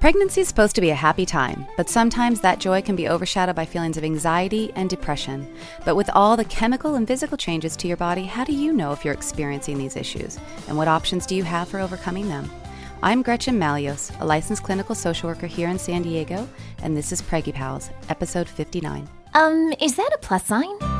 Pregnancy is supposed to be a happy time, but sometimes that joy can be overshadowed by feelings of anxiety and depression. But with all the chemical and physical changes to your body, how do you know if you're experiencing these issues? And what options do you have for overcoming them? I'm Gretchen Malios, a licensed clinical social worker here in San Diego, and this is Preggy Pals, episode 59. Um, is that a plus sign?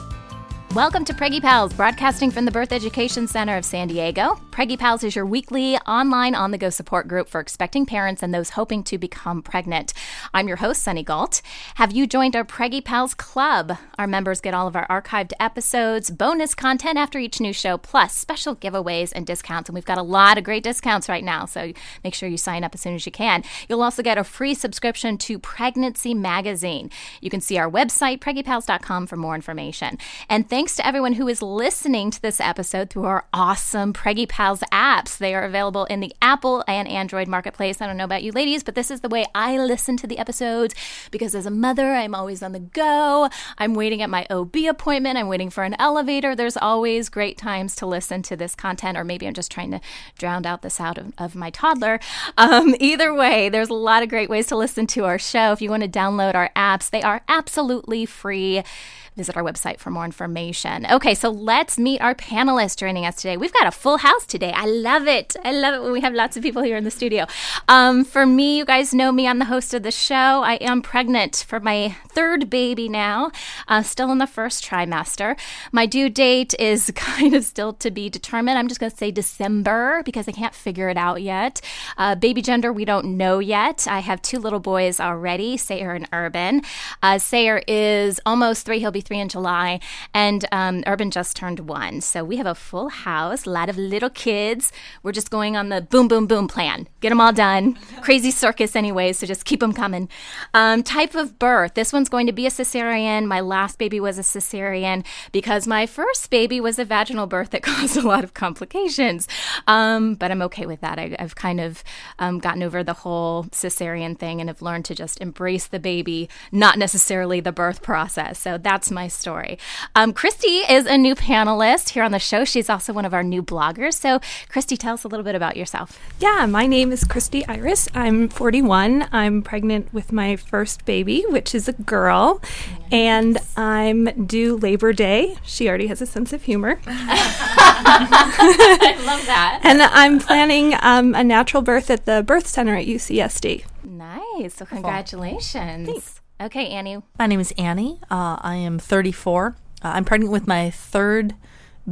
Welcome to Preggy Pals, broadcasting from the Birth Education Center of San Diego. Preggy Pals is your weekly online on the go support group for expecting parents and those hoping to become pregnant. I'm your host, Sunny Gault. Have you joined our Preggy Pals Club? Our members get all of our archived episodes, bonus content after each new show, plus special giveaways and discounts. And we've got a lot of great discounts right now, so make sure you sign up as soon as you can. You'll also get a free subscription to Pregnancy Magazine. You can see our website, preggypals.com, for more information. And thank thanks to everyone who is listening to this episode through our awesome Preggy Pals apps. They are available in the Apple and Android marketplace. I don't know about you ladies, but this is the way I listen to the episodes because as a mother, I'm always on the go. I'm waiting at my OB appointment. I'm waiting for an elevator. There's always great times to listen to this content, or maybe I'm just trying to drown out the sound of, of my toddler. Um, either way, there's a lot of great ways to listen to our show. If you want to download our apps, they are absolutely free visit our website for more information. Okay, so let's meet our panelists joining us today. We've got a full house today. I love it. I love it when we have lots of people here in the studio. Um, for me, you guys know me. I'm the host of the show. I am pregnant for my third baby now, uh, still in the first trimester. My due date is kind of still to be determined. I'm just going to say December because I can't figure it out yet. Uh, baby gender, we don't know yet. I have two little boys already, Sayer and Urban. Uh, Sayer is almost three. He'll be three in July, and um, Urban just turned one. So we have a full house, a lot of little kids. We're just going on the boom, boom, boom plan. Get them all done. Crazy circus, anyway, so just keep them coming. Um, type of birth this one's going to be a cesarean. My last baby was a cesarean because my first baby was a vaginal birth that caused a lot of complications. Um, but I'm okay with that. I, have kind of um, gotten over the whole cesarean thing and have learned to just embrace the baby, not necessarily the birth process. So that's my story. Um, Christy is a new panelist here on the show. She's also one of our new bloggers. So, Christy, tell us a little bit about yourself. Yeah, my name is Christy Iris. I'm 41. I'm pregnant with my first baby, which is a girl, nice. and I'm due Labor Day. She already has a sense of humor. I love that. And I'm planning um, a natural birth at the birth center at UCSD. Nice. So, congratulations. Thanks. Okay, Annie. My name is Annie. Uh, I am 34. Uh, I'm pregnant with my third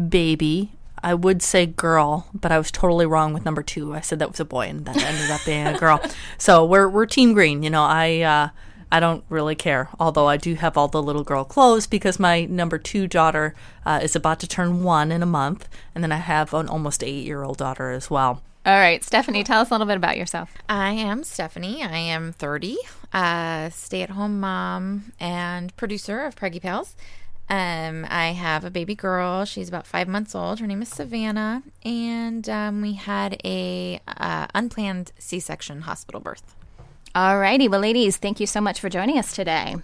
baby. I would say girl, but I was totally wrong with number two. I said that was a boy, and that ended up being a girl. So we're we're team green. You know, I uh, I don't really care. Although I do have all the little girl clothes because my number two daughter uh, is about to turn one in a month, and then I have an almost eight year old daughter as well. All right, Stephanie, tell us a little bit about yourself. I am Stephanie. I am 30, uh, stay at home mom and producer of Preggy Pals. Um, I have a baby girl. She's about five months old. Her name is Savannah, and um, we had a uh, unplanned C-section hospital birth. All righty, well, ladies, thank you so much for joining us today.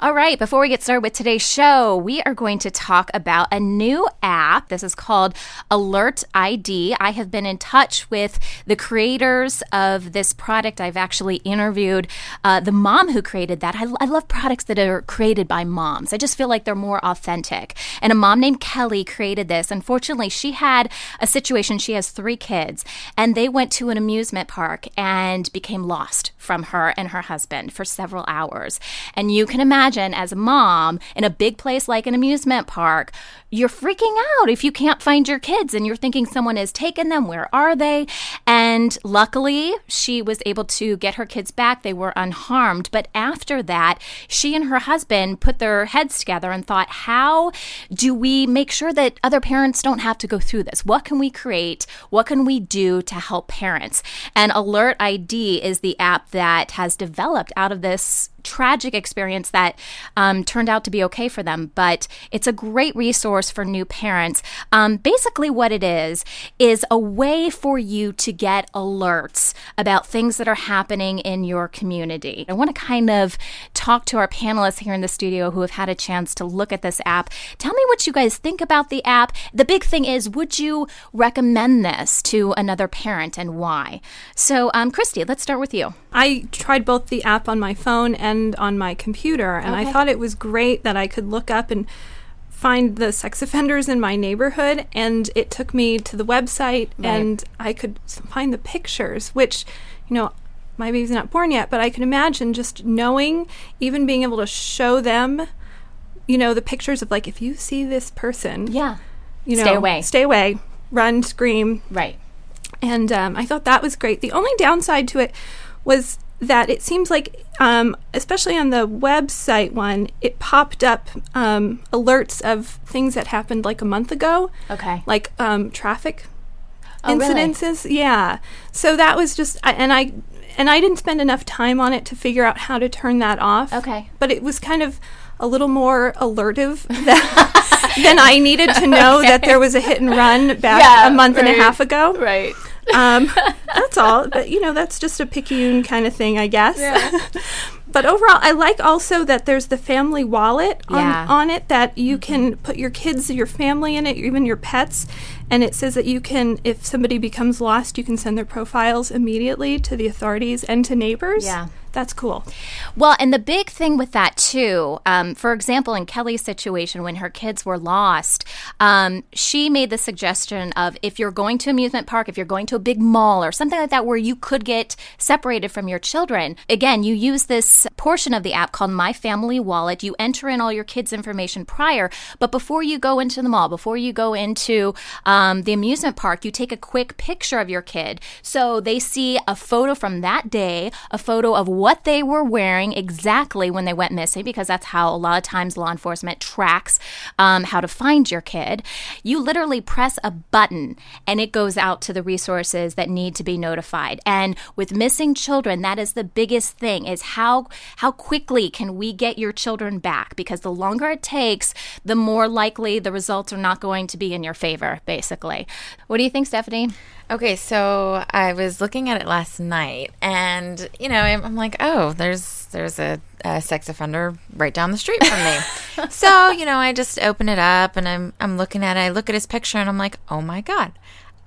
All right, before we get started with today's show, we are going to talk about a new app. This is called Alert ID. I have been in touch with the creators of this product. I've actually interviewed uh, the mom who created that. I, I love products that are created by moms, I just feel like they're more authentic. And a mom named Kelly created this. Unfortunately, she had a situation. She has three kids, and they went to an amusement park and became lost from her and her husband for several hours. And you can imagine, as a mom in a big place like an amusement park, you're freaking out if you can't find your kids and you're thinking someone has taken them. Where are they? And luckily, she was able to get her kids back. They were unharmed. But after that, she and her husband put their heads together and thought, how do we make sure that other parents don't have to go through this? What can we create? What can we do to help parents? And Alert ID is the app that has developed out of this tragic experience that um, turned out to be okay for them. But it's a great resource for new parents. Um, basically, what it is, is a way for you to get alerts about things that are happening in your community. I want to kind of talk to our panelists here in the studio who have had a chance to look at this app. Tell me what you guys think about the app. The big thing is, would you recommend this to another parent and why? So, um, Christy, let's start with you. I tried both the app on my phone and on my computer, and Okay. I thought it was great that I could look up and find the sex offenders in my neighborhood and it took me to the website Right. and I could find the pictures which you know my baby's not born yet but I can imagine just knowing even being able to show them you know the pictures of like if you see this person Yeah. you know Stay away. stay away run scream Right. and um, I thought that was great. The only downside to it was that it seems like, um, especially on the website one, it popped up um, alerts of things that happened like a month ago, Okay. like um, traffic Oh, really? incidences. Yeah, so that was just, and I and I didn't spend enough time on it to figure out how to turn that off. Okay. but it was kind of a little more alertive than, than I needed to know that there was a hit and run back Yeah, a month and a half ago. Right. Um, that's all. But you know, that's just a picayune kind of thing, I guess. but overall, I like also that there's the family wallet on, Yeah. on it that you can put your kids, your family in it, even your pets. And it says that you can, if somebody becomes lost, you can send their profiles immediately to the authorities and to neighbors. Yeah. That's cool. Well, and the big thing with that too, um, for example, in Kelly's situation when her kids were lost, um, she made the suggestion of if you're going to amusement park, if you're going to a big mall or something like that where you could get separated from your children, again, you use this portion of the app called My Family Wallet. You enter in all your kids' information prior, but before you go into the mall, before you go into um, the amusement park, you take a quick picture of your kid so they see a photo from that day, a photo of what they were wearing exactly when they went missing, because that's how a lot of times law enforcement tracks um, how to find your kid. You literally press a button and it goes out to the resources that need to be notified. And with missing children, that is the biggest thing is how how quickly can we get your children back? Because the longer it takes, the more likely the results are not going to be in your favor, basically. What do you think, Stephanie? Okay, so I was looking at it last night, and you know, I'm, I'm like, oh, there's there's a, a sex offender right down the street from me. so you know, I just open it up, and I'm I'm looking at it. I look at his picture, and I'm like, oh my god.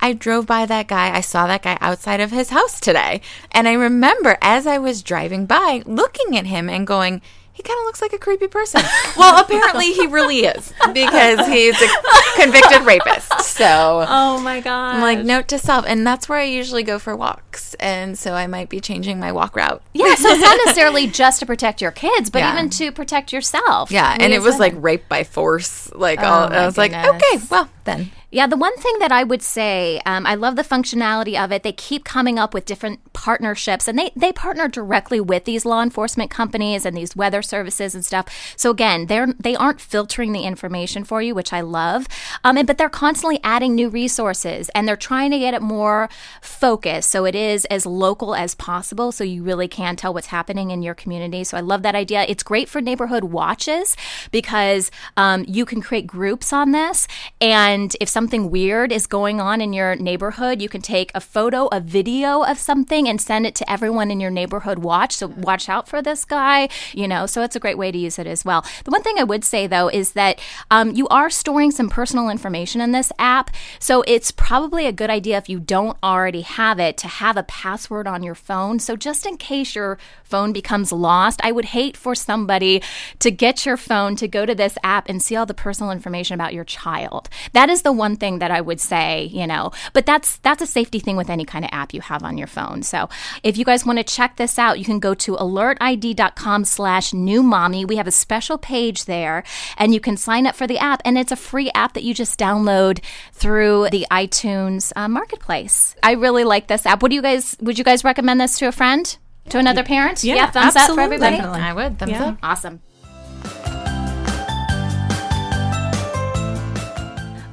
I drove by that guy. I saw that guy outside of his house today. And I remember as I was driving by looking at him and going, he kind of looks like a creepy person. well, apparently he really is because he's a convicted rapist. So Oh my god. I'm like, note to self. And that's where I usually go for walks. And so I might be changing my walk route. Yeah, so it's not necessarily just to protect your kids, but Yeah. even to protect yourself. Yeah. And it as was like women. rape by force. Like, Oh, all, I was like, okay, well, then. Yeah, the one thing that I would say, um, I love the functionality of it. They keep coming up with different partnerships, and they they partner directly with these law enforcement companies and these weather services and stuff. So again, they're they aren't filtering the information for you, which I love. Um, and, but they're constantly adding new resources, and they're trying to get it more focused, so it is as local as possible, so you really can tell what's happening in your community. So I love that idea. It's great for neighborhood watches because um, you can create groups on this, and if someone something weird is going on in your neighborhood, you can take a photo, a video of something, and send it to everyone in your neighborhood watch. So watch out for this guy, you know. So it's a great way to use it as well. The one thing I would say though is that um, you are storing some personal information in this app. So it's probably a good idea if you don't already have it to have a password on your phone. So just in case your phone becomes lost, I would hate for somebody to get your phone to go to this app and see all the personal information about your child. That is the one thing that I would say, you know, but that's that's a safety thing with any kind of app you have on your phone. So if you guys want to check this out, you can go to alertid.com slash new mommy. We have a special page there and you can sign up for the app and it's a free app that you just download through the iTunes uh, marketplace. I really like this app. What do you guys, would you guys recommend this to a friend? To another parent? Yeah, thumbs up for everybody? Definitely. I would. Thumbs Yeah. up. Awesome.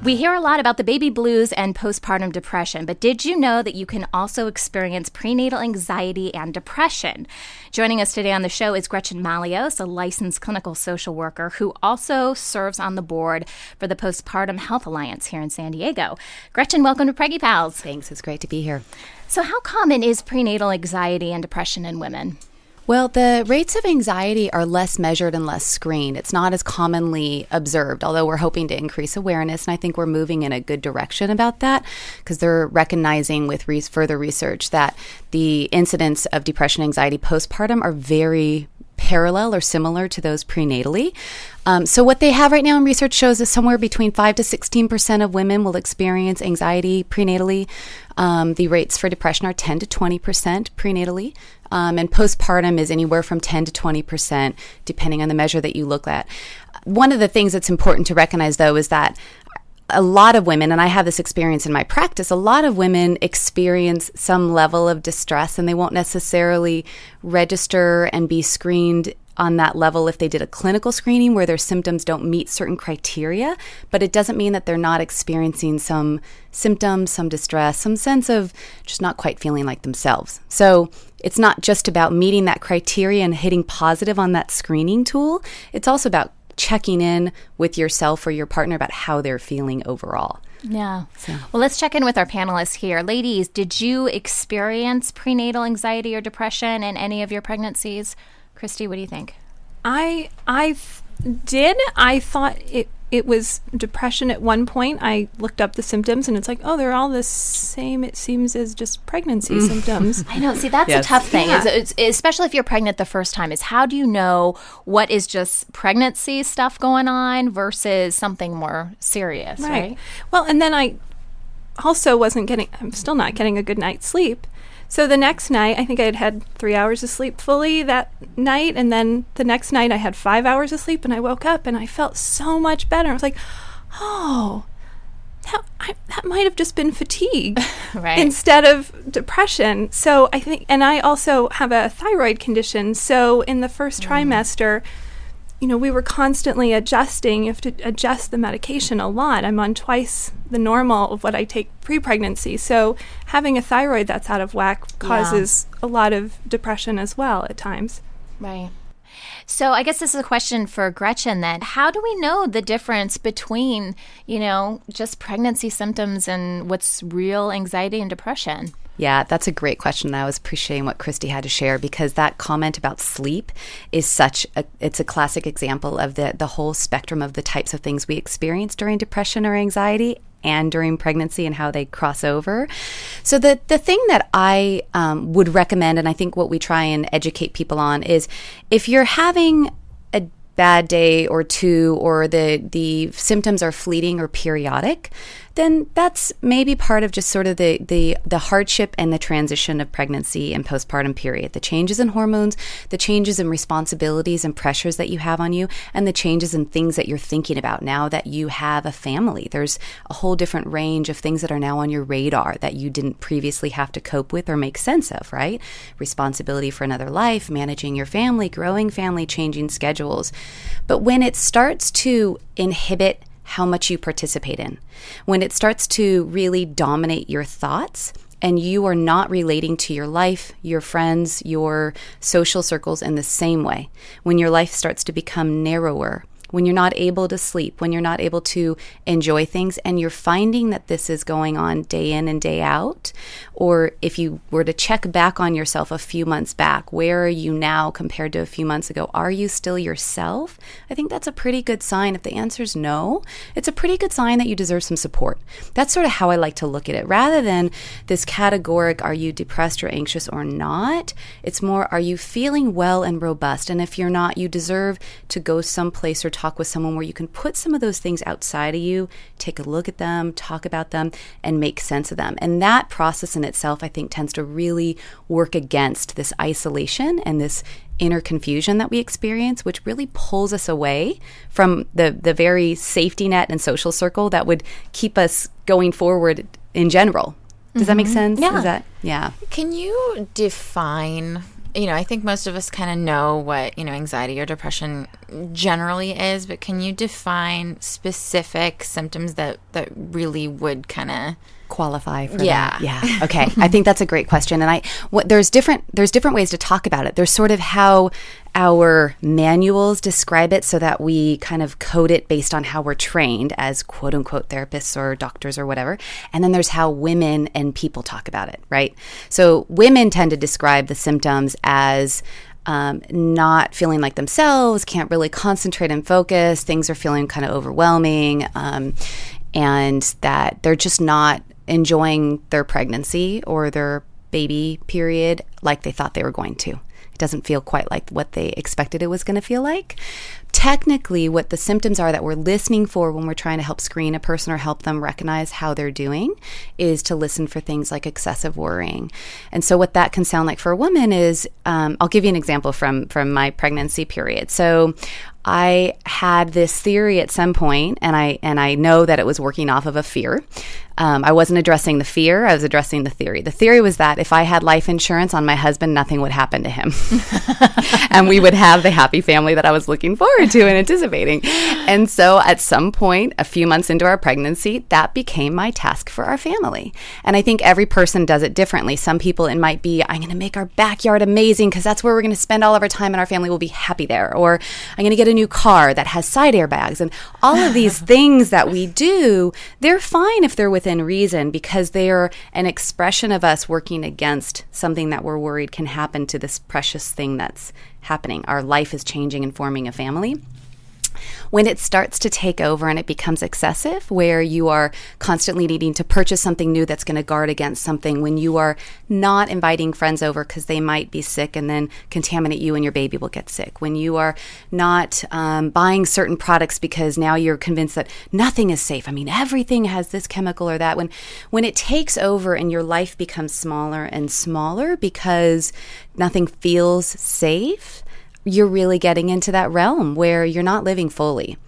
We hear a lot about the baby blues and postpartum depression, but did you know that you can also experience prenatal anxiety and depression? Joining us today on the show is Gretchen Malios, a licensed clinical social worker who also serves on the board for the Postpartum Health Alliance here in San Diego. Gretchen, welcome to Preggy Pals. Thanks. It's great to be here. So, how common is prenatal anxiety and depression in women? Well, the rates of anxiety are less measured and less screened. It's not as commonly observed, although we're hoping to increase awareness. And I think we're moving in a good direction about that because they're recognizing with re- further research that the incidence of depression, anxiety postpartum are very parallel or similar to those prenatally. Um, so, what they have right now in research shows is somewhere between 5 to 16% of women will experience anxiety prenatally. Um, the rates for depression are 10 to 20% prenatally. Um, and postpartum is anywhere from 10 to 20%, depending on the measure that you look at. One of the things that's important to recognize, though, is that a lot of women, and I have this experience in my practice, a lot of women experience some level of distress and they won't necessarily register and be screened on that level if they did a clinical screening where their symptoms don't meet certain criteria, but it doesn't mean that they're not experiencing some symptoms, some distress, some sense of just not quite feeling like themselves. So it's not just about meeting that criteria and hitting positive on that screening tool, it's also about checking in with yourself or your partner about how they're feeling overall. Yeah. Well, let's check in with our panelists here. Ladies, did you experience prenatal anxiety or depression in any of your pregnancies? Christy, what do you think? I I did. I thought it it was depression at one point. I looked up the symptoms and it's like, oh, they're all the same. It seems as just pregnancy mm. symptoms. I know. See, that's Yes. a tough thing, Yeah. is, it's, especially if you're pregnant the first time. Is how do you know what is just pregnancy stuff going on versus something more serious, right? Well, and then I also wasn't getting. I'm still not getting a good night's sleep. So the next night, I think I had had three hours of sleep fully that night, and then the next night I had five hours of sleep, and I woke up and I felt so much better. I was like, oh. That, I, that might have just been fatigue Right. instead of depression. So I think, and I also have a thyroid condition. So in the first mm. trimester, you know, we were constantly adjusting. You have to adjust the medication a lot. I'm on twice the normal of what I take pre pregnancy. So having a thyroid that's out of whack causes a lot of depression as well at times. Right. So I guess this is a question for Gretchen then. How do we know the difference between, you know, just pregnancy symptoms and what's real anxiety and depression? Yeah, that's a great question. I was appreciating what Christy had to share because that comment about sleep is such a it's a classic example of the the whole spectrum of the types of things we experience during depression or anxiety and during pregnancy and how they cross over. So the the thing that I um, would recommend, and I think what we try and educate people on is if you're having a bad day or two or the the symptoms are fleeting or periodic then that's maybe part of just sort of the the the hardship and the transition of pregnancy and postpartum period. The changes in hormones the changes in responsibilities and pressures that you have on you and the changes in things that you're thinking about now that you have a family. There's a whole different range of things that are now on your radar that you didn't previously have to cope with or make sense of right? Responsibility for another life managing your family growing family changing schedules. But when it starts to inhibit how much you participate in. When it starts to really dominate your thoughts and you are not relating to your life, your friends, your social circles in the same way, when your life starts to become narrower, when you're not able to sleep, when you're not able to enjoy things, and you're finding that this is going on day in and day out, or if you were to check back on yourself a few months back, where are you now compared to a few months ago? Are you still yourself? I think that's a pretty good sign. If the answer is no, it's a pretty good sign that you deserve some support. That's sort of how I like to look at it. Rather than this categoric, are you depressed or anxious or not? It's more, are you feeling well and robust? And if you're not, you deserve to go someplace or talk with someone where you can put some of those things outside of you, take a look at them, talk about them, and make sense of them. And that process in itself, I think, tends to really work against this isolation and this inner confusion that we experience, which really pulls us away from the, the very safety net and social circle that would keep us going forward in general. Does that make mm-hmm. sense? Yeah. Is that, yeah. Can you define? You know, I think most of us kind of know what, you know, anxiety or depression generally is, but can you define specific symptoms that that really would kind of qualify for Yeah. that. Yeah. Okay. I think that's a great question. And I what there's different there's different ways to talk about it. There's sort of how our manuals describe it so that we kind of code it based on how we're trained as quote unquote therapists or doctors or whatever. And then there's how women and people talk about it, right? So women tend to describe the symptoms as um, not feeling like themselves, can't really concentrate and focus, things are feeling kind of overwhelming, um, and that they're just not enjoying their pregnancy or their baby period like they thought they were going to. Doesn't feel quite like what they expected it was going to feel like. Technically, what the symptoms are that we're listening for when we're trying to help screen a person or help them recognize how they're doing is to listen for things like excessive worrying. And so, what that can sound like for a woman is um, I'll give you an example from, from my pregnancy period. So, I had this theory at some point, and I and I know that it was working off of a fear. Um, I wasn't addressing the fear; I was addressing the theory. The theory was that if I had life insurance on my husband, nothing would happen to him, and we would have the happy family that I was looking forward to and anticipating. And so, at some point, a few months into our pregnancy, that became my task for our family. And I think every person does it differently. Some people, it might be, I'm going to make our backyard amazing because that's where we're going to spend all of our time, and our family will be happy there. Or I'm going to get a new car that has side airbags and all of these things that we do, they're fine if they're within reason because they are an expression of us working against something that we're worried can happen to this precious thing that's happening. Our life is changing and forming a family when it starts to take over and it becomes excessive, where you are constantly needing to purchase something new that's going to guard against something, when you are not inviting friends over because they might be sick and then contaminate you and your baby will get sick, when you are not um, buying certain products because now you're convinced that nothing is safe. I mean, everything has this chemical or that. When when it takes over and your life becomes smaller and smaller because nothing feels safe you're really getting into that realm where you're not living fully.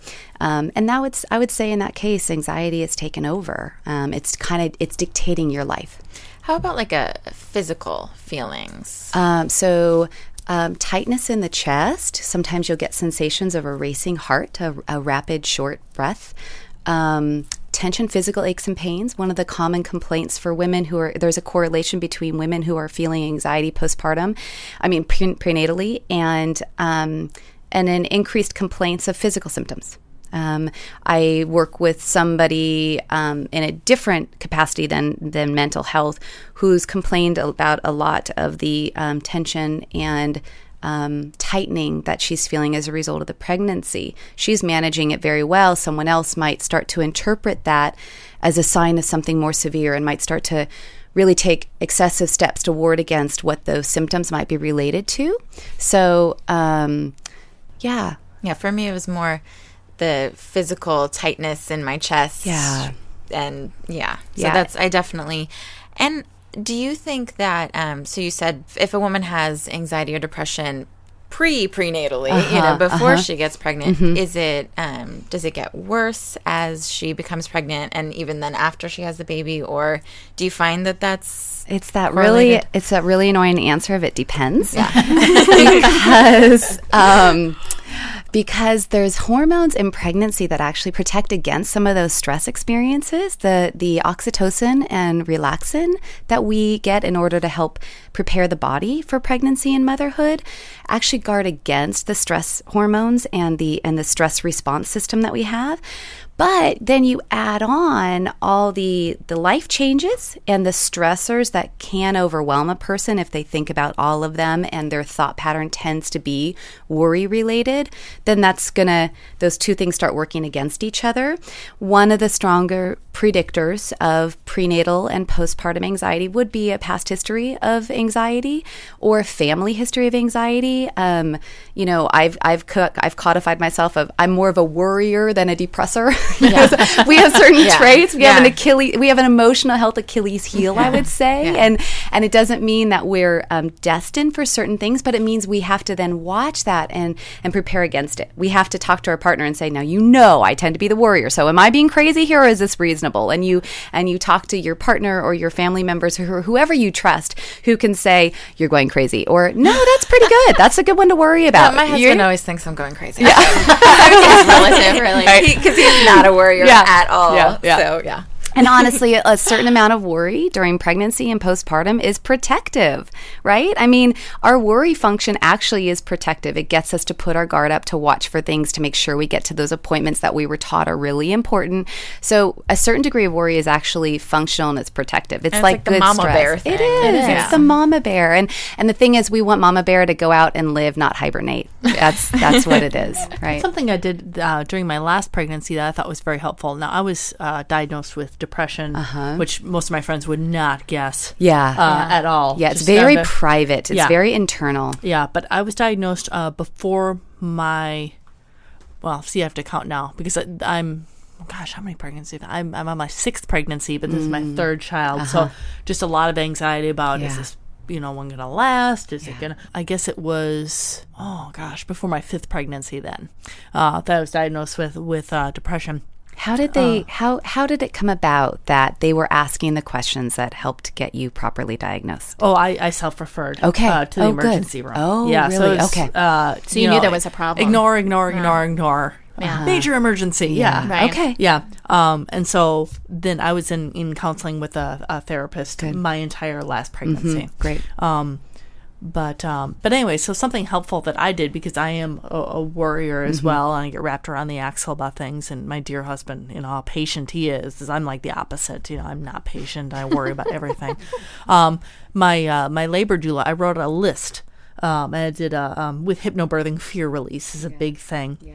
Um, and now it's, I would say in that case, anxiety has taken over. Um, it's kind of, it's dictating your life. How about like a physical feelings? Um, so, um, tightness in the chest. Sometimes you'll get sensations of a racing heart, a, a rapid, short breath. Um, tension, physical aches and pains. One of the common complaints for women who are there's a correlation between women who are feeling anxiety postpartum, I mean pre- prenatally, and um, and an increased complaints of physical symptoms. Um, I work with somebody um, in a different capacity than than mental health who's complained about a lot of the um, tension and um, tightening that she's feeling as a result of the pregnancy. She's managing it very well. Someone else might start to interpret that as a sign of something more severe and might start to really take excessive steps to ward against what those symptoms might be related to. So, um, yeah. Yeah, for me, it was more the physical tightness in my chest. Yeah. And yeah. So Yeah. that's, I definitely, and do you think that, um, so you said if a woman has anxiety or depression pre prenatally, you know, Uh-huh, before uh-huh. she gets pregnant, Mhm. is it, um, does it get worse as she becomes pregnant and even then after she has the baby? Or do you find that that's, It's that really it's that really annoying answer of it depends. Yeah. Because um, because there's hormones in pregnancy that actually protect against some of those stress experiences the the oxytocin and relaxin that we get in order to help prepare the body for pregnancy and motherhood actually guard against the stress hormones and the and the stress response system that we have but then you add on all the the life changes and the stressors that can overwhelm a person if they think about all of them and their thought pattern tends to be worry related, then that's going to those two things start working against each other. One of the stronger predictors of prenatal and postpartum anxiety would be a past history of anxiety or a family history of anxiety. Um, you know, I've I've co- I've codified myself of I'm more of a worrier than a depressor. Yeah. we have certain yeah. traits. We yeah. have an Achilles. We have an emotional health Achilles heel, I would say, and and it doesn't mean that we're um, destined for certain things, but it means we have to then watch that and and prepare against it. We have to talk to our partner and say, now you know I tend to be the worrier. So am I being crazy here, or is this reasonable? And you and you talk to your partner or your family members or whoever you trust who can say you're going crazy, or no, that's pretty good. That's a good one to worry about. my husband you're, always thinks I'm going crazy. Yeah, relative, really, because he, he's not a worrier yeah. at all. Yeah, yeah. So yeah. And honestly, a certain amount of worry during pregnancy and postpartum is protective, right? I mean, our worry function actually is protective. It gets us to put our guard up, to watch for things, to make sure we get to those appointments that we were taught are really important. So, a certain degree of worry is actually functional and it's protective. It's, it's like, like, the mama stress. bear thing. It is. It is. Yeah. It's the mama bear. And and the thing is, we want mama bear to go out and live, not hibernate. That's that's what it is, right? Something I did uh, during my last pregnancy that I thought was very helpful. Now, I was uh, diagnosed with depression, uh-huh. which most of my friends would not guess. Yeah, uh, yeah. at all. Yeah, it's Just very private. It's yeah. very internal. Yeah, but I was diagnosed uh, before my. Well, see, I have to count now because I, am gosh, how many pregnancies? I'm, I'm on my sixth pregnancy, but this mm. is my mm. third child. Uh-huh. So just a lot of anxiety about yeah. is this, you know, one gonna last? Is yeah. it gonna? I guess it was. Oh gosh, before my fifth pregnancy, then uh, that I was diagnosed with with uh, depression. How did they? Uh, how how did it come about that they were asking the questions that helped get you properly diagnosed? Oh, I, I self referred. Okay, uh, to the oh, emergency good. room. Oh, yeah. Really? So was, okay. Uh, so you, you know, knew there was a problem. Ignore, ignore, ignore, ignore. Yeah. Major emergency. Yeah. yeah. Right. Okay. Yeah. Um, and so then I was in, in counseling with a, a therapist Good. my entire last pregnancy. Mm-hmm. Great. Um, but um, but anyway, so something helpful that I did because I am a, a worrier as mm-hmm. well, and I get wrapped around the axle about things. And my dear husband, you know how patient he is, is I'm like the opposite. You know, I'm not patient. I worry about everything. Um, my uh, my labor doula, I wrote a list, um, and I did a um, with hypnobirthing fear release is a yeah. big thing. Yeah.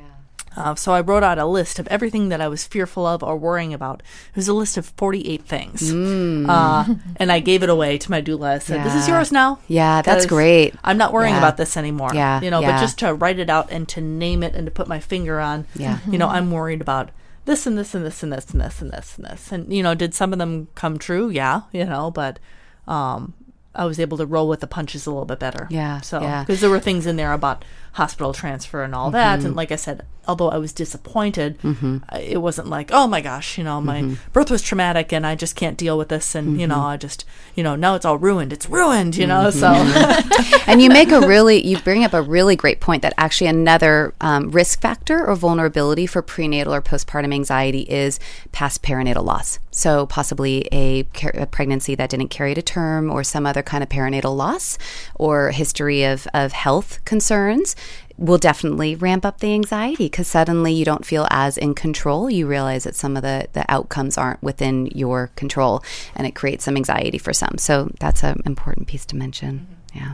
Uh, so I wrote out a list of everything that I was fearful of or worrying about. It was a list of 48 things. Mm. Uh, and I gave it away to my doula. I said, yeah. this is yours now. Yeah, that's great. I'm not worrying yeah. about this anymore. Yeah. You know, yeah. but just to write it out and to name it and to put my finger on, yeah. you know, I'm worried about this and this and this and this and this and this and this. And, you know, did some of them come true? Yeah, you know, but um, I was able to roll with the punches a little bit better. Yeah. So, because yeah. there were things in there about hospital transfer and all mm-hmm. that. And like I said, although I was disappointed, mm-hmm. it wasn't like, oh my gosh, you know, my mm-hmm. birth was traumatic and I just can't deal with this. And, you know, mm-hmm. I just, you know, now it's all ruined. It's ruined, you know, so. Mm-hmm. and you make a really, you bring up a really great point that actually another um, risk factor or vulnerability for prenatal or postpartum anxiety is past perinatal loss. So possibly a, a pregnancy that didn't carry to term or some other kind of perinatal loss or history of, of health concerns will definitely ramp up the anxiety because suddenly you don't feel as in control. You realize that some of the, the outcomes aren't within your control and it creates some anxiety for some. So that's an important piece to mention. Mm-hmm. Yeah.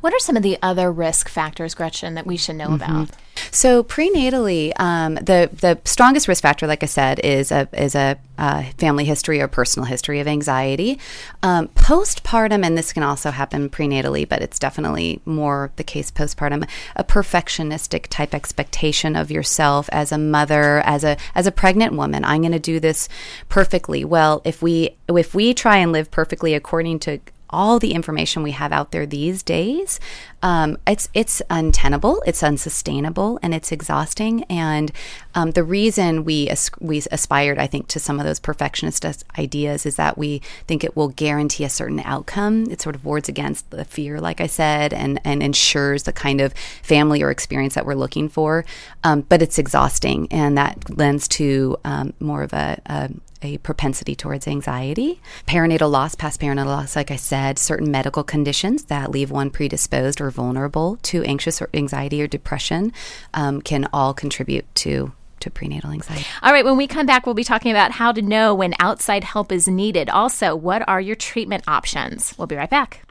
What are some of the other risk factors, Gretchen, that we should know mm-hmm. about? So prenatally, um, the the strongest risk factor, like I said, is a is a uh, family history or personal history of anxiety. Um, postpartum, and this can also happen prenatally, but it's definitely more the case postpartum. A perfectionistic type expectation of yourself as a mother, as a as a pregnant woman. I'm going to do this perfectly. Well, if we if we try and live perfectly according to all the information we have out there these days, um, it's it's untenable, it's unsustainable, and it's exhausting. And Um, the reason we as- we aspired, I think, to some of those perfectionist ideas is that we think it will guarantee a certain outcome. It sort of wards against the fear, like I said, and and ensures the kind of family or experience that we're looking for. Um, but it's exhausting, and that lends to um, more of a, a a propensity towards anxiety. Perinatal loss, past perinatal loss, like I said, certain medical conditions that leave one predisposed or vulnerable to anxious or anxiety or depression um, can all contribute to to prenatal anxiety. All right, when we come back, we'll be talking about how to know when outside help is needed. Also, what are your treatment options? We'll be right back.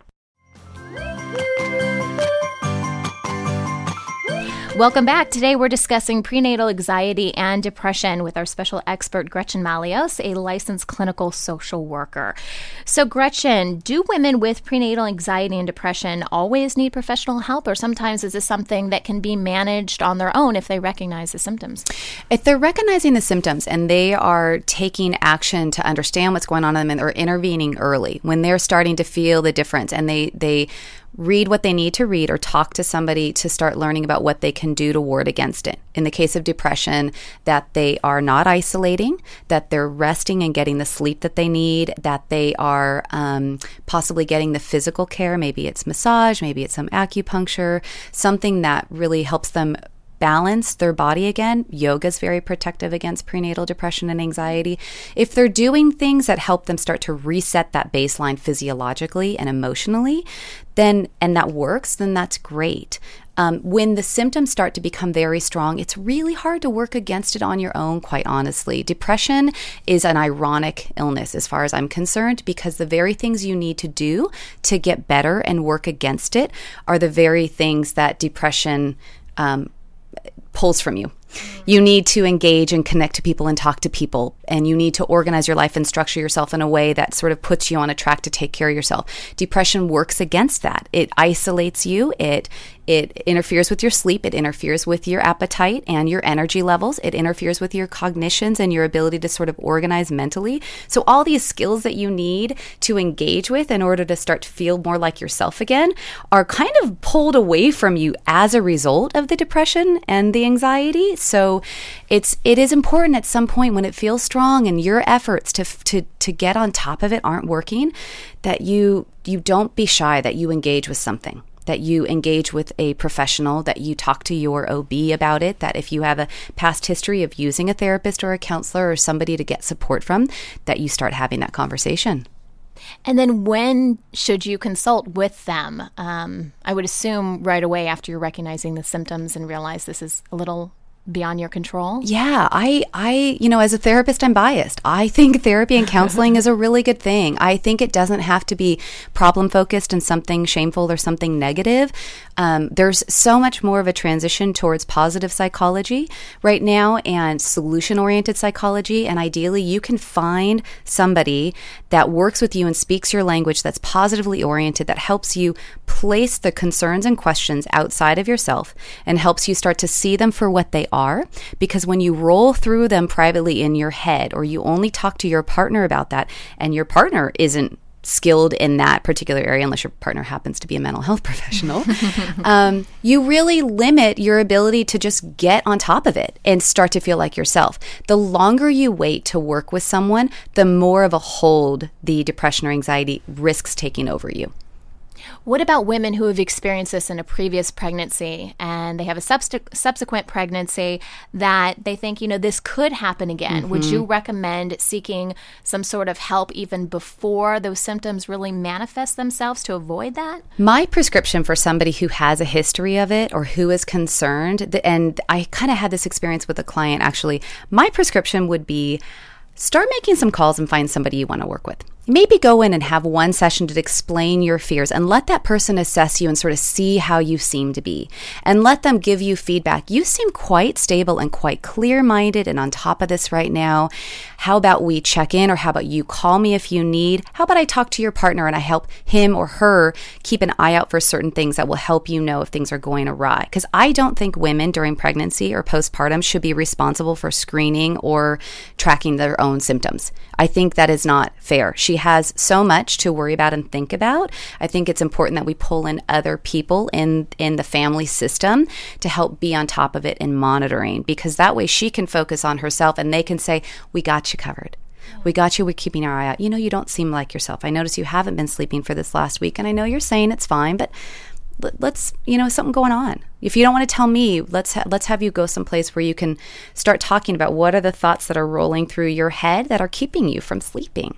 Welcome back. Today we're discussing prenatal anxiety and depression with our special expert, Gretchen Malios, a licensed clinical social worker. So, Gretchen, do women with prenatal anxiety and depression always need professional help, or sometimes is this something that can be managed on their own if they recognize the symptoms? If they're recognizing the symptoms and they are taking action to understand what's going on in them and are intervening early, when they're starting to feel the difference and they, they read what they need to read or talk to somebody to start learning about what they can do to ward against it. In the case of depression, that they are not isolating, that they're resting and getting the sleep that they need, that they are um, possibly getting the physical care. Maybe it's massage, maybe it's some acupuncture, something that really helps them balance their body again. Yoga is very protective against prenatal depression and anxiety. If they're doing things that help them start to reset that baseline physiologically and emotionally, then and that works, then that's great. Um, when the symptoms start to become very strong, it's really hard to work against it on your own, quite honestly. Depression is an ironic illness, as far as I'm concerned, because the very things you need to do to get better and work against it are the very things that depression um, pulls from you. You need to engage and connect to people and talk to people, and you need to organize your life and structure yourself in a way that sort of puts you on a track to take care of yourself. Depression works against that. It isolates you. It it interferes with your sleep. It interferes with your appetite and your energy levels. It interferes with your cognitions and your ability to sort of organize mentally. So, all these skills that you need to engage with in order to start to feel more like yourself again are kind of pulled away from you as a result of the depression and the anxiety. So, it's it is important at some point when it feels strong and your efforts to to to get on top of it aren't working that you you don't be shy that you engage with something that you engage with a professional, that you talk to your OB about it, that if you have a past history of using a therapist or a counselor or somebody to get support from, that you start having that conversation. And then when should you consult with them? Um, I would assume right away after you're recognizing the symptoms and realize this is a little beyond your control? Yeah, I I you know, as a therapist I'm biased. I think therapy and counseling is a really good thing. I think it doesn't have to be problem focused and something shameful or something negative. Um, there's so much more of a transition towards positive psychology right now and solution oriented psychology. And ideally, you can find somebody that works with you and speaks your language that's positively oriented, that helps you place the concerns and questions outside of yourself and helps you start to see them for what they are. Because when you roll through them privately in your head, or you only talk to your partner about that, and your partner isn't skilled in that particular area, unless your partner happens to be a mental health professional, um, you really limit your ability to just get on top of it and start to feel like yourself. The longer you wait to work with someone, the more of a hold the depression or anxiety risks taking over you. What about women who have experienced this in a previous pregnancy and they have a subst- subsequent pregnancy that they think, you know, this could happen again? Mm-hmm. Would you recommend seeking some sort of help even before those symptoms really manifest themselves to avoid that? My prescription for somebody who has a history of it or who is concerned, and I kind of had this experience with a client actually, my prescription would be start making some calls and find somebody you want to work with maybe go in and have one session to explain your fears and let that person assess you and sort of see how you seem to be and let them give you feedback. You seem quite stable and quite clear minded and on top of this right now. How about we check in or how about you call me if you need? How about I talk to your partner and I help him or her keep an eye out for certain things that will help you know if things are going awry? Because I don't think women during pregnancy or postpartum should be responsible for screening or tracking their own symptoms. I think that is not fair. She has so much to worry about and think about. I think it's important that we pull in other people in in the family system to help be on top of it and monitoring because that way she can focus on herself and they can say, "We got you covered." We got you. We're keeping our eye out. You know, you don't seem like yourself. I notice you haven't been sleeping for this last week, and I know you're saying it's fine, but let's you know something going on if you don't want to tell me let's ha- let's have you go someplace where you can start talking about what are the thoughts that are rolling through your head that are keeping you from sleeping.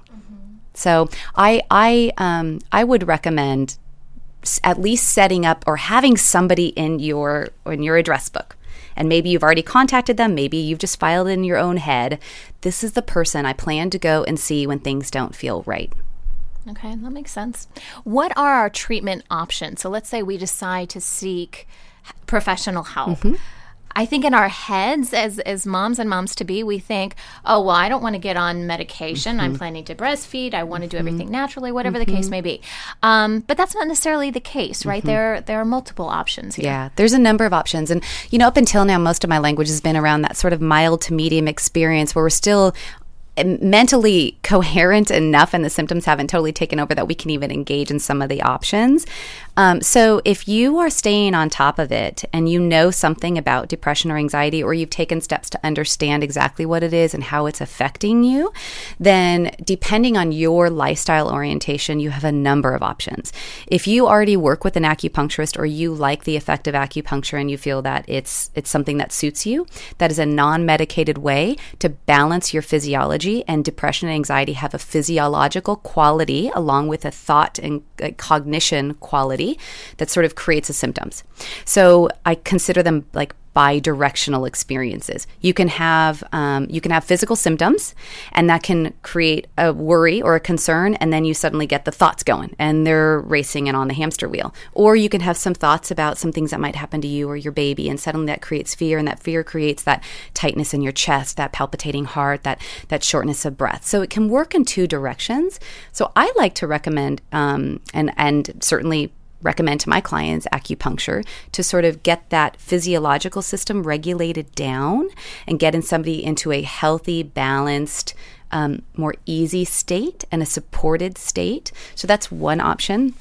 So i i um i would recommend at least setting up or having somebody in your in your address book and maybe you've already contacted them maybe you've just filed in your own head this is the person i plan to go and see when things don't feel right Okay, that makes sense. What are our treatment options? So let's say we decide to seek professional help. Mm-hmm. I think in our heads, as as moms and moms to be, we think, oh well, I don't want to get on medication. Mm-hmm. I'm planning to breastfeed. I want to do mm-hmm. everything naturally, whatever mm-hmm. the case mm-hmm. may be. Um, but that's not necessarily the case, right? Mm-hmm. There there are multiple options here. Yeah, there's a number of options, and you know, up until now, most of my language has been around that sort of mild to medium experience where we're still mentally coherent enough and the symptoms haven't totally taken over that we can even engage in some of the options. Um, so if you are staying on top of it and you know something about depression or anxiety, or you've taken steps to understand exactly what it is and how it's affecting you, then depending on your lifestyle orientation, you have a number of options. If you already work with an acupuncturist or you like the effect of acupuncture and you feel that it's it's something that suits you, that is a non-medicated way to balance your physiology and depression and anxiety have a physiological quality along with a thought and a cognition quality that sort of creates the symptoms. So I consider them like bi-directional experiences. You can have um, you can have physical symptoms, and that can create a worry or a concern, and then you suddenly get the thoughts going, and they're racing and on the hamster wheel. Or you can have some thoughts about some things that might happen to you or your baby, and suddenly that creates fear, and that fear creates that tightness in your chest, that palpitating heart, that that shortness of breath. So it can work in two directions. So I like to recommend, um, and and certainly recommend to my clients acupuncture to sort of get that physiological system regulated down and getting somebody into a healthy, balanced, um, more easy state and a supported state. So that's one option.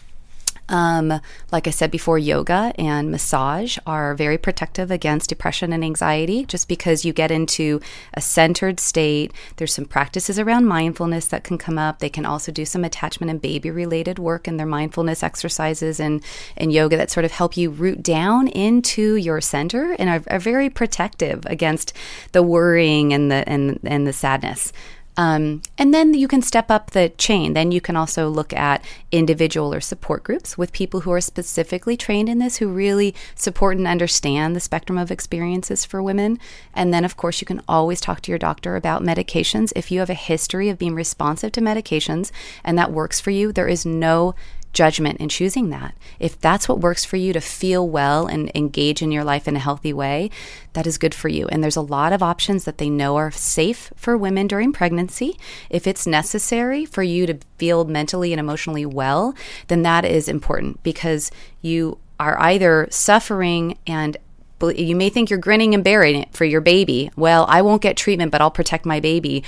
Um, like I said before, yoga and massage are very protective against depression and anxiety just because you get into a centered state. There's some practices around mindfulness that can come up. They can also do some attachment and baby related work in their mindfulness exercises and, and yoga that sort of help you root down into your center and are, are very protective against the worrying and the, and, and the sadness. Um, and then you can step up the chain. Then you can also look at individual or support groups with people who are specifically trained in this, who really support and understand the spectrum of experiences for women. And then, of course, you can always talk to your doctor about medications. If you have a history of being responsive to medications and that works for you, there is no judgment in choosing that. If that's what works for you to feel well and engage in your life in a healthy way, that is good for you. And there's a lot of options that they know are safe for women during pregnancy. If it's necessary for you to feel mentally and emotionally well, then that is important because you are either suffering and you may think you're grinning and bearing it for your baby. Well, I won't get treatment, but I'll protect my baby.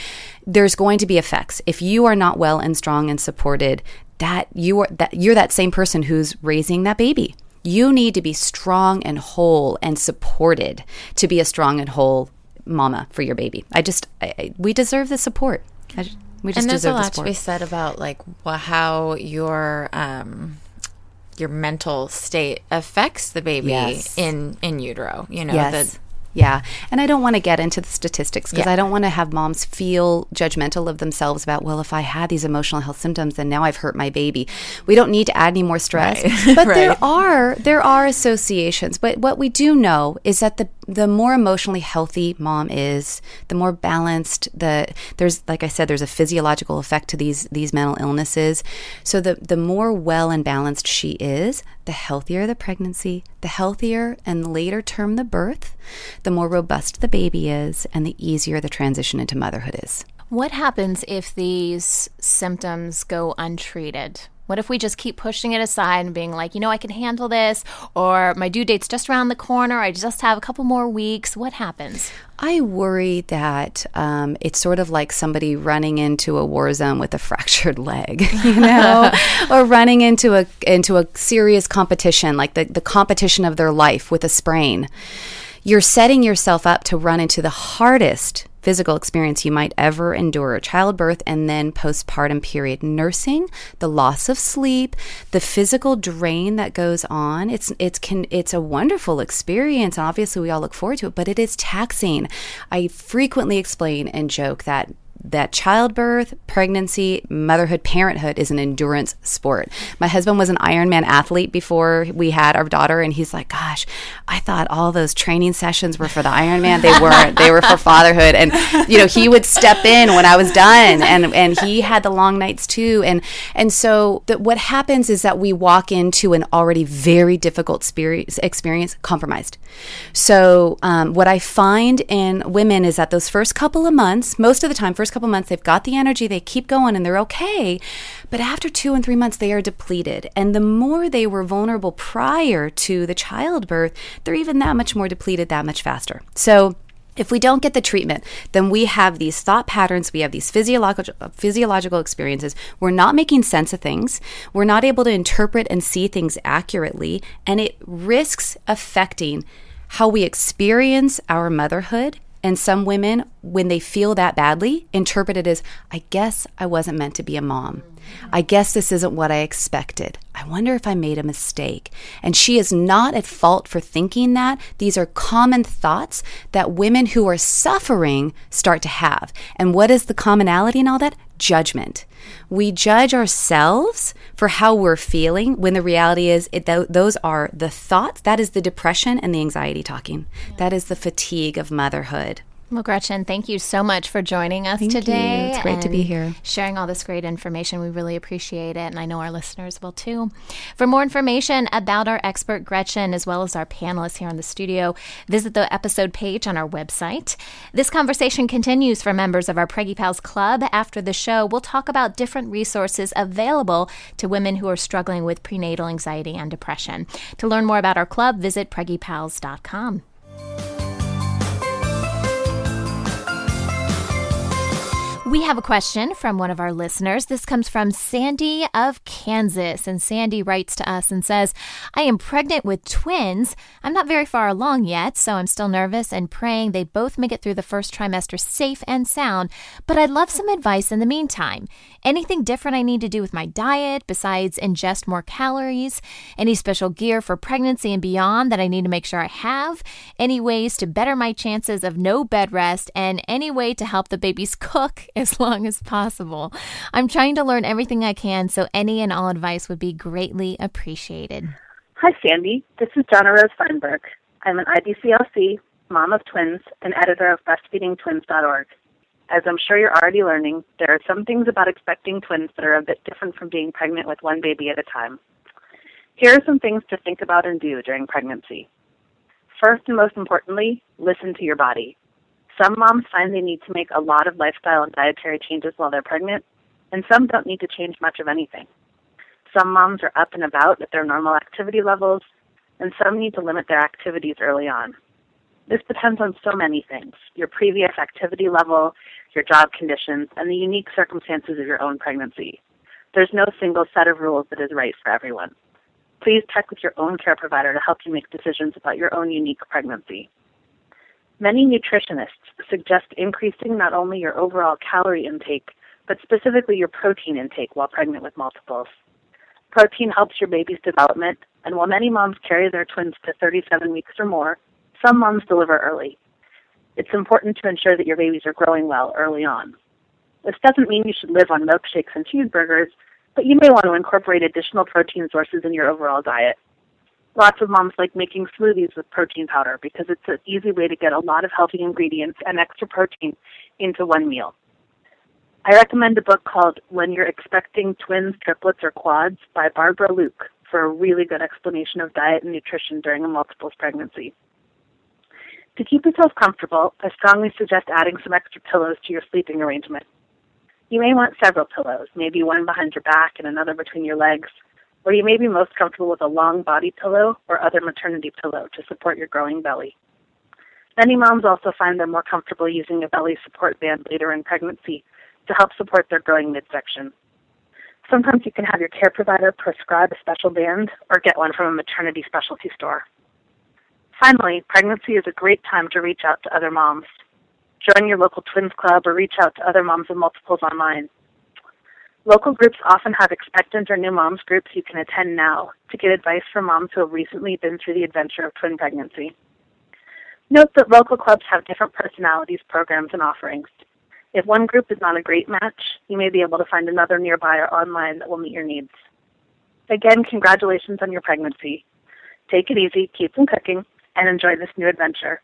There's going to be effects. If you are not well and strong and supported, that you are that you're that same person who's raising that baby. You need to be strong and whole and supported to be a strong and whole mama for your baby. I just I, we deserve the support. I, we just and there's a lot to be said about like how your um your mental state affects the baby yes. in in utero. You know, yes. the yeah. And I don't want to get into the statistics because yeah. I don't want to have moms feel judgmental of themselves about, well, if I had these emotional health symptoms, then now I've hurt my baby. We don't need to add any more stress. Right. But right. there are there are associations. But what we do know is that the the more emotionally healthy mom is, the more balanced the there's like I said, there's a physiological effect to these these mental illnesses. So the the more well and balanced she is, the healthier the pregnancy, the healthier and later term the birth, the more robust the baby is, and the easier the transition into motherhood is. What happens if these symptoms go untreated? What if we just keep pushing it aside and being like, you know, I can handle this, or my due date's just around the corner, I just have a couple more weeks? What happens? I worry that um, it's sort of like somebody running into a war zone with a fractured leg, you know, or running into a into a serious competition, like the, the competition of their life with a sprain. You're setting yourself up to run into the hardest physical experience you might ever endure childbirth and then postpartum period. Nursing the loss of sleep the physical drain that goes on it's it's can it's a wonderful experience. Obviously we all look forward to it but it is taxing. I frequently explain and joke that that childbirth, pregnancy, motherhood, parenthood is an endurance sport. My husband was an Ironman athlete before we had our daughter, and he's like, "Gosh, I thought all those training sessions were for the Ironman. They weren't. they were for fatherhood." And you know, he would step in when I was done, and and he had the long nights too. And and so that what happens is that we walk into an already very difficult experience compromised. So um, what I find in women is that those first couple of months, most of the time, first couple months, they've got the energy, they keep going, and they're okay. But after two and three months, they are depleted. And the more they were vulnerable prior to the childbirth, they're even that much more depleted that much faster. So, if we don't get the treatment, then we have these thought patterns, we have these physiological physiological experiences. We're not making sense of things. We're not able to interpret and see things accurately, and it risks affecting how we experience our motherhood and some women, when they feel that badly, interpret it as, I guess I wasn't meant to be a mom. I guess this isn't what I expected. I wonder if I made a mistake. And she is not at fault for thinking that. These are common thoughts that women who are suffering start to have. And what is the commonality in all that? Judgment. We judge ourselves for how we're feeling when the reality is it, th- those are the thoughts, that is the depression and the anxiety talking. Yeah. That is the fatigue of motherhood. Well, Gretchen, thank you so much for joining us thank today. You. It's great to be here. Sharing all this great information. We really appreciate it, and I know our listeners will too. For more information about our expert Gretchen, as well as our panelists here in the studio, visit the episode page on our website. This conversation continues for members of our Preggy Pals Club. After the show, we'll talk about different resources available to women who are struggling with prenatal anxiety and depression. To learn more about our club, visit preggypals.com. We have a question from one of our listeners. This comes from Sandy of Kansas. And Sandy writes to us and says, I am pregnant with twins. I'm not very far along yet, so I'm still nervous and praying they both make it through the first trimester safe and sound. But I'd love some advice in the meantime. Anything different I need to do with my diet besides ingest more calories? Any special gear for pregnancy and beyond that I need to make sure I have? Any ways to better my chances of no bed rest? And any way to help the babies cook? as long as possible. I'm trying to learn everything I can, so any and all advice would be greatly appreciated. Hi, Sandy. This is Donna Rose Feinberg. I'm an IBCLC, mom of twins, and editor of breastfeedingtwins.org. As I'm sure you're already learning, there are some things about expecting twins that are a bit different from being pregnant with one baby at a time. Here are some things to think about and do during pregnancy. First and most importantly, listen to your body. Some moms find they need to make a lot of lifestyle and dietary changes while they're pregnant, and some don't need to change much of anything. Some moms are up and about at their normal activity levels, and some need to limit their activities early on. This depends on so many things your previous activity level, your job conditions, and the unique circumstances of your own pregnancy. There's no single set of rules that is right for everyone. Please check with your own care provider to help you make decisions about your own unique pregnancy. Many nutritionists suggest increasing not only your overall calorie intake, but specifically your protein intake while pregnant with multiples. Protein helps your baby's development, and while many moms carry their twins to 37 weeks or more, some moms deliver early. It's important to ensure that your babies are growing well early on. This doesn't mean you should live on milkshakes and cheeseburgers, but you may want to incorporate additional protein sources in your overall diet. Lots of moms like making smoothies with protein powder because it's an easy way to get a lot of healthy ingredients and extra protein into one meal. I recommend a book called When You're Expecting Twins, Triplets, or Quads by Barbara Luke for a really good explanation of diet and nutrition during a multiples pregnancy. To keep yourself comfortable, I strongly suggest adding some extra pillows to your sleeping arrangement. You may want several pillows, maybe one behind your back and another between your legs, or you may be most comfortable with a long body pillow or other maternity pillow to support your growing belly. Many moms also find they're more comfortable using a belly support band later in pregnancy to help support their growing midsection. Sometimes you can have your care provider prescribe a special band or get one from a maternity specialty store. Finally, pregnancy is a great time to reach out to other moms. Join your local twins club or reach out to other moms of multiples online. Local groups often have expectant or new moms groups you can attend now to get advice from moms who have recently been through the adventure of twin pregnancy. Note that local clubs have different personalities, programs, and offerings. If one group is not a great match, you may be able to find another nearby or online that will meet your needs. Again, congratulations on your pregnancy. Take it easy, keep them cooking, and enjoy this new adventure.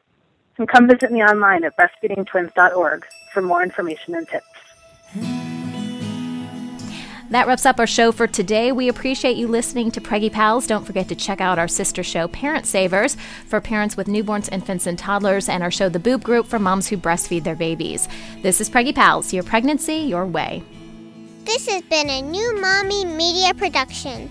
And come visit me online at breastfeedingtwins.org for more information and tips. That wraps up our show for today. We appreciate you listening to Preggy Pals. Don't forget to check out our sister show, Parent Savers, for parents with newborns, infants, and toddlers, and our show, The Boob Group, for moms who breastfeed their babies. This is Preggy Pals, your pregnancy, your way. This has been a new Mommy Media production.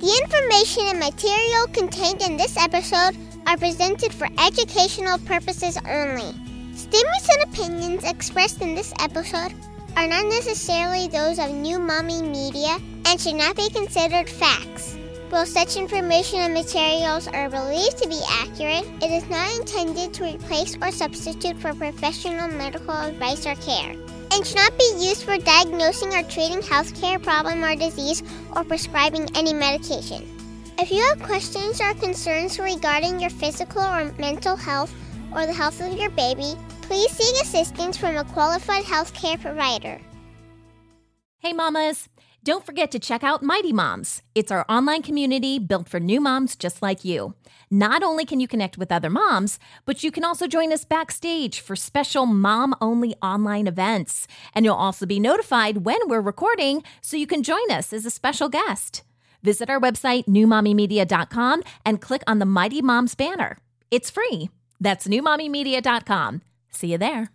The information and material contained in this episode are presented for educational purposes only. Statements and opinions expressed in this episode are not necessarily those of New Mommy Media and should not be considered facts. While such information and materials are believed to be accurate, it is not intended to replace or substitute for professional medical advice or care, and should not be used for diagnosing or treating healthcare problem or disease or prescribing any medication. If you have questions or concerns regarding your physical or mental health or the health of your baby, please seek assistance from a qualified healthcare provider. Hey, mamas! Don't forget to check out Mighty Moms. It's our online community built for new moms just like you. Not only can you connect with other moms, but you can also join us backstage for special mom only online events. And you'll also be notified when we're recording so you can join us as a special guest. Visit our website, newmommymedia.com, and click on the Mighty Moms banner. It's free. That's newmommymedia.com. See you there.